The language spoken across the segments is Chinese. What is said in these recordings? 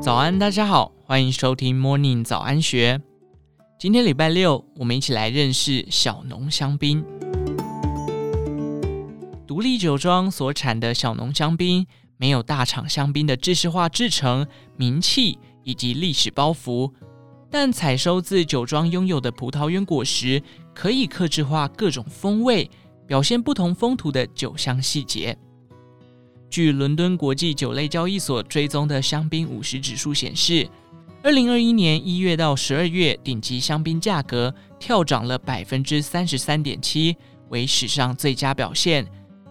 早安，大家好，欢迎收听 Morning 早安学。今天礼拜六，我们一起来认识小农香槟。独立酒庄所产的小农香槟，没有大厂香槟的制式化制成、名气以及历史包袱，但采收自酒庄拥有的葡萄园果实，可以克制化各种风味，表现不同风土的酒香细节。据伦敦国际酒类交易所追踪的香槟五十指数显示，二零二一年一月到十二月，顶级香槟价格跳涨了百分之三十三点七，为史上最佳表现。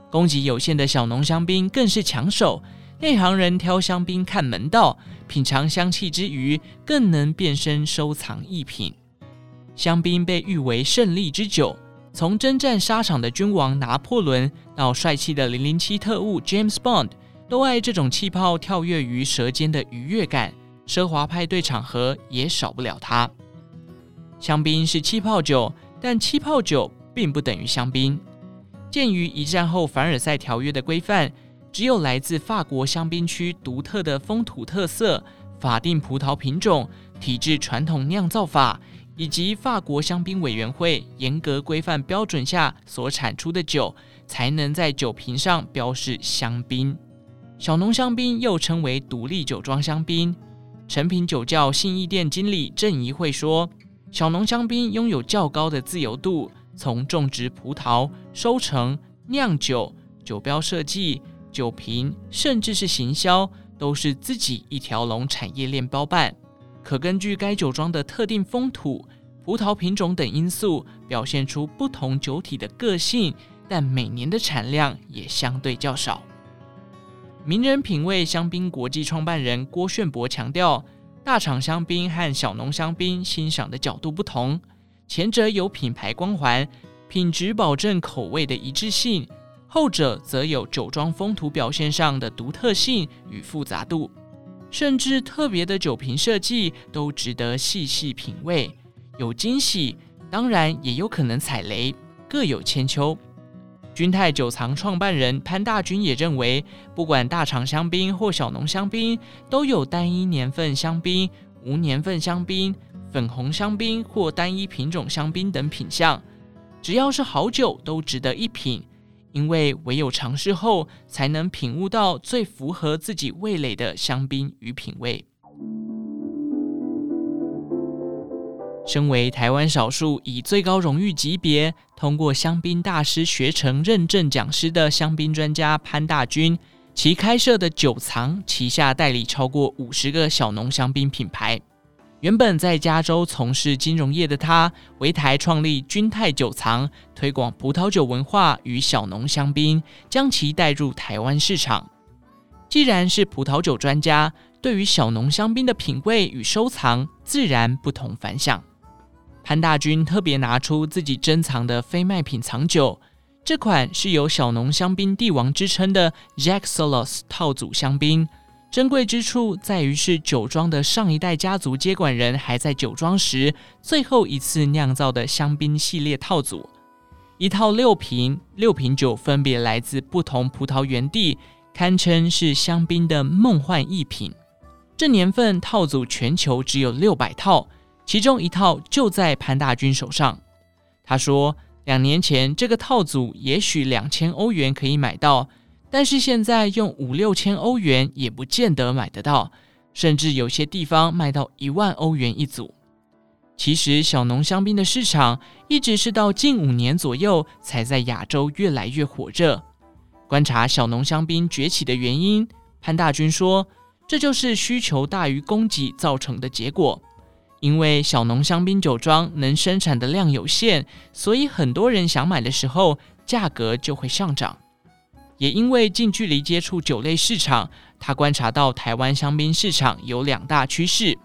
供给有限的小农香槟更是抢手，内行人挑香槟看门道，品尝香气之余，更能变身收藏艺品。香槟被誉为胜利之酒。从征战沙场的君王拿破仑到帅气的零零七特务 James Bond，都爱这种气泡跳跃于舌尖的愉悦感。奢华派对场合也少不了它。香槟是气泡酒，但气泡酒并不等于香槟。鉴于一战后凡尔赛条约的规范，只有来自法国香槟区独特的风土特色、法定葡萄品种、体制传统酿造法。以及法国香槟委员会严格规范标准下所产出的酒，才能在酒瓶上标示香槟。小农香槟又称为独立酒庄香槟。成品酒窖信义店经理郑怡慧说：“小农香槟拥有较高的自由度，从种植葡萄、收成、酿酒、酒标设计、酒瓶，甚至是行销，都是自己一条龙产业链包办。”可根据该酒庄的特定风土、葡萄品种等因素，表现出不同酒体的个性，但每年的产量也相对较少。名人品味香槟国际创办人郭炫博强调，大厂香槟和小农香槟欣赏的角度不同，前者有品牌光环，品质保证口味的一致性；后者则有酒庄风土表现上的独特性与复杂度。甚至特别的酒瓶设计都值得细细品味，有惊喜，当然也有可能踩雷，各有千秋。君太酒藏创办人潘大军也认为，不管大厂香槟或小农香槟，都有单一年份香槟、无年份香槟、粉红香槟或单一品种香槟等品相，只要是好酒，都值得一品。因为唯有尝试后，才能品悟到最符合自己味蕾的香槟与品味。身为台湾少数以最高荣誉级别通过香槟大师学成认证讲师的香槟专家潘大军，其开设的酒藏旗下代理超过五十个小农香槟品牌。原本在加州从事金融业的他，回台创立君太酒藏，推广葡萄酒文化与小农香槟，将其带入台湾市场。既然是葡萄酒专家，对于小农香槟的品味与收藏，自然不同凡响。潘大军特别拿出自己珍藏的非卖品藏酒，这款是有小农香槟帝王之称的 Jacques Solos 套组香槟。珍贵之处在于是酒庄的上一代家族接管人还在酒庄时最后一次酿造的香槟系列套组，一套六瓶，六瓶酒分别来自不同葡萄园地，堪称是香槟的梦幻一品。这年份套组全球只有六百套，其中一套就在潘大军手上。他说，两年前这个套组也许两千欧元可以买到。但是现在用五六千欧元也不见得买得到，甚至有些地方卖到一万欧元一组。其实小农香槟的市场一直是到近五年左右才在亚洲越来越火热。观察小农香槟崛起的原因，潘大军说，这就是需求大于供给造成的结果。因为小农香槟酒庄能生产的量有限，所以很多人想买的时候，价格就会上涨。也因为近距离接触酒类市场，他观察到台湾香槟市场有两大趋势：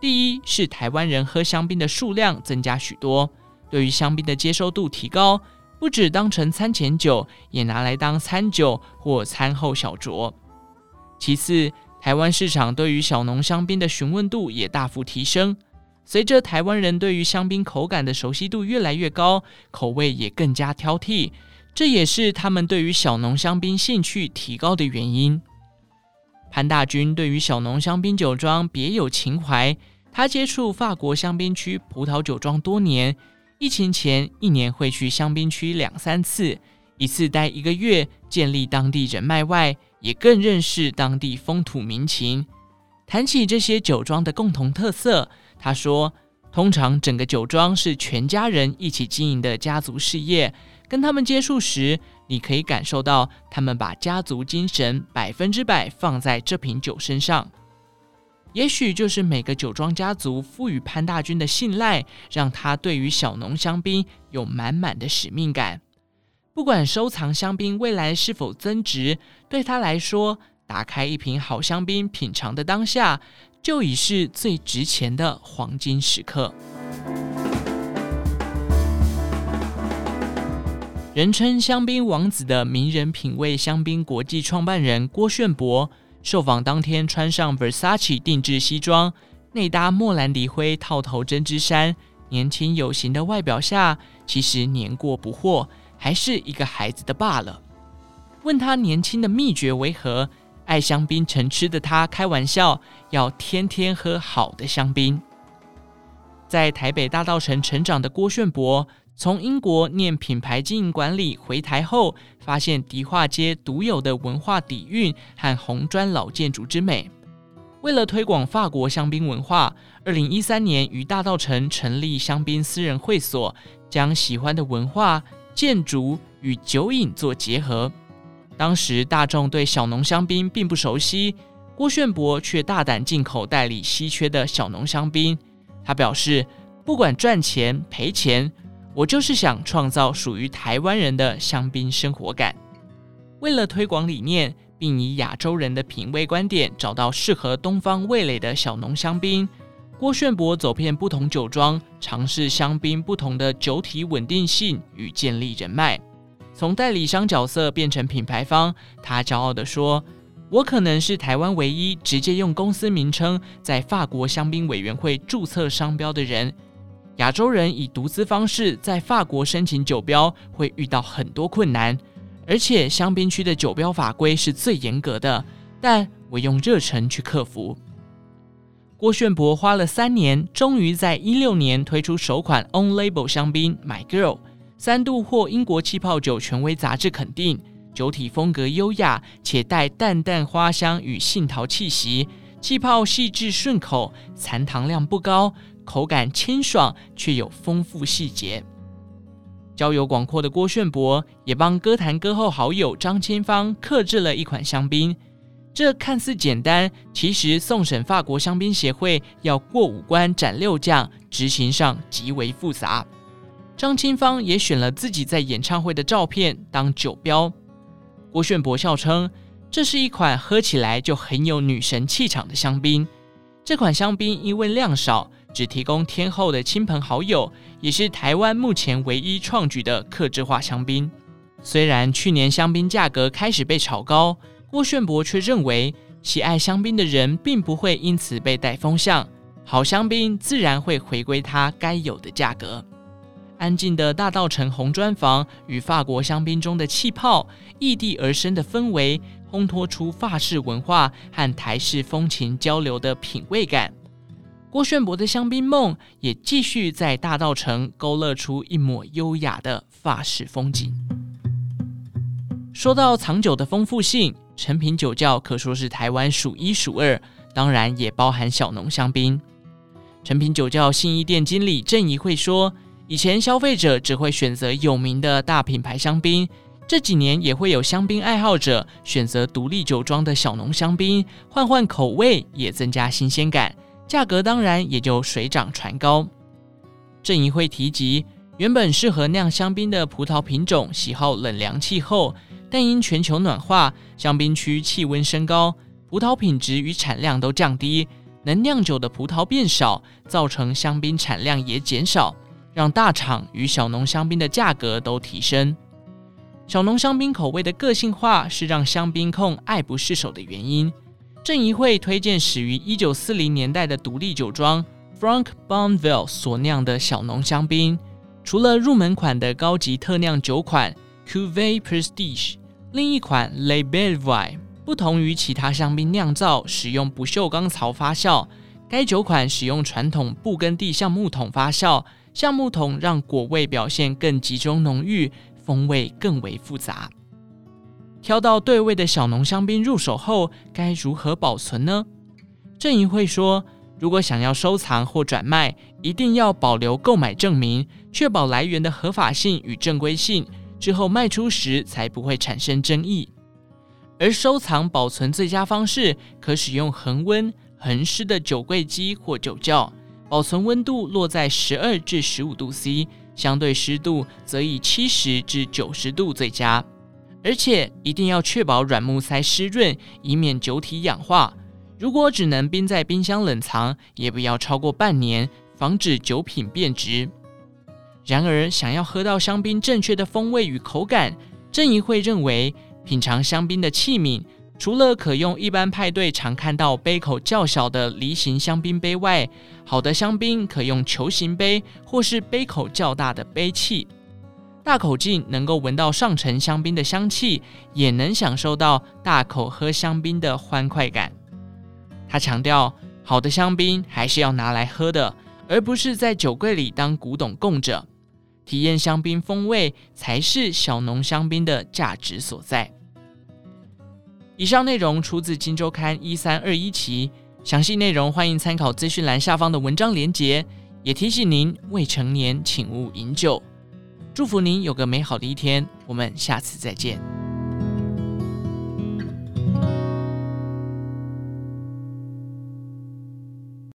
第一是台湾人喝香槟的数量增加许多，对于香槟的接受度提高，不只当成餐前酒，也拿来当餐酒或餐后小酌；其次，台湾市场对于小农香槟的询问度也大幅提升，随着台湾人对于香槟口感的熟悉度越来越高，口味也更加挑剔。这也是他们对于小农香槟兴趣提高的原因。潘大军对于小农香槟酒庄别有情怀，他接触法国香槟区葡萄酒庄多年，疫情前一年会去香槟区两三次，一次待一个月，建立当地人脉外，也更认识当地风土民情。谈起这些酒庄的共同特色，他说：“通常整个酒庄是全家人一起经营的家族事业。跟他们接触时，你可以感受到他们把家族精神百分之百放在这瓶酒身上。也许就是每个酒庄家族赋予潘大军的信赖，让他对于小农香槟有满满的使命感。不管收藏香槟未来是否增值，对他来说。”打开一瓶好香槟，品尝的当下，就已是最值钱的黄金时刻。人称“香槟王子”的名人品味香槟国际创办人郭炫博，受访当天穿上 Versace 定制西装，内搭莫兰迪灰套头针织衫，年轻有型的外表下，其实年过不惑，还是一个孩子的爸了。问他年轻的秘诀为何？爱香槟成痴的他开玩笑，要天天喝好的香槟。在台北大稻城成长的郭炫博，从英国念品牌经营管理回台后，发现迪化街独有的文化底蕴和红砖老建筑之美。为了推广法国香槟文化，二零一三年于大稻城成立香槟私人会所，将喜欢的文化、建筑与酒饮做结合。当时大众对小农香槟并不熟悉，郭炫博却大胆进口代理稀缺的小农香槟。他表示，不管赚钱赔钱，我就是想创造属于台湾人的香槟生活感。为了推广理念，并以亚洲人的品味观点找到适合东方味蕾的小农香槟，郭炫博走遍不同酒庄，尝试香槟不同的酒体稳定性与建立人脉。从代理商角色变成品牌方，他骄傲地说：“我可能是台湾唯一直接用公司名称在法国香槟委员会注册商标的人。亚洲人以独资方式在法国申请酒标会遇到很多困难，而且香槟区的酒标法规是最严格的。但我用热忱去克服。”郭炫博花了三年，终于在一六年推出首款 own Label 香槟 My Girl。三度获英国气泡酒权威杂志肯定，酒体风格优雅且带淡淡花香与杏桃气息，气泡细致顺口，残糖量不高，口感清爽却有丰富细节。交友广阔的郭炫博也帮歌坛歌后好友张清芳克制了一款香槟，这看似简单，其实送审法国香槟协会要过五关斩六将，执行上极为复杂。张清芳也选了自己在演唱会的照片当酒标。郭炫博笑称，这是一款喝起来就很有女神气场的香槟。这款香槟因为量少，只提供天后的亲朋好友，也是台湾目前唯一创举的客制化香槟。虽然去年香槟价格开始被炒高，郭炫博却认为，喜爱香槟的人并不会因此被带风向，好香槟自然会回归它该有的价格。安静的大稻埕红砖房与法国香槟中的气泡异地而生的氛围，烘托出法式文化和台式风情交流的品味感。郭炫博的香槟梦也继续在大道城勾勒出一抹优雅的法式风景。说到藏酒的丰富性，诚品酒窖可说是台湾数一数二，当然也包含小农香槟。诚品酒窖信义店经理郑怡慧说。以前消费者只会选择有名的大品牌香槟，这几年也会有香槟爱好者选择独立酒庄的小农香槟，换换口味也增加新鲜感，价格当然也就水涨船高。郑怡慧提及，原本适合酿香槟的葡萄品种喜好冷凉气候，但因全球暖化，香槟区气温升高，葡萄品质与产量都降低，能酿酒的葡萄变少，造成香槟产量也减少。让大厂与小农香槟的价格都提升。小农香槟口味的个性化是让香槟控爱不释手的原因。郑怡会推荐始于一九四零年代的独立酒庄 Frank Bonneval 所酿的小农香槟，除了入门款的高级特酿酒款，Cuvée Prestige，另一款 Le Bellevoie，不同于其他香槟酿造使用不锈钢槽发酵，该酒款使用传统布根地橡木桶发酵，橡木桶让果味表现更集中浓郁，风味更为复杂。挑到对味的小浓香槟入手后，该如何保存呢？郑怡慧说：“如果想要收藏或转卖，一定要保留购买证明，确保来源的合法性与正规性，之后卖出时才不会产生争议。而收藏保存最佳方式，可使用恒温恒湿的酒柜机或酒窖，保存温度落在十二至十五度 C，相对湿度则以七十至九十度最佳。而且一定要确保软木塞湿润，以免酒体氧化。”如果只能冰在冰箱冷藏，也不要超过半年，防止酒品变质。然而，想要喝到香槟正确的风味与口感，郑怡慧认为，品尝香槟的器皿，除了可用一般派对常看到杯口较小的梨形香槟杯外，好的香槟可用球形杯或是杯口较大的杯器。大口径能够闻到上层香槟的香气，也能享受到大口喝香槟的欢快感。他强调，好的香槟还是要拿来喝的，而不是在酒柜里当古董供着。体验香槟风味才是小农香槟的价值所在。以上内容出自《金周刊》一三二一期，详细内容欢迎参考资讯栏下方的文章连结。也提醒您，未成年请勿饮酒。祝福您有个美好的一天，我们下次再见。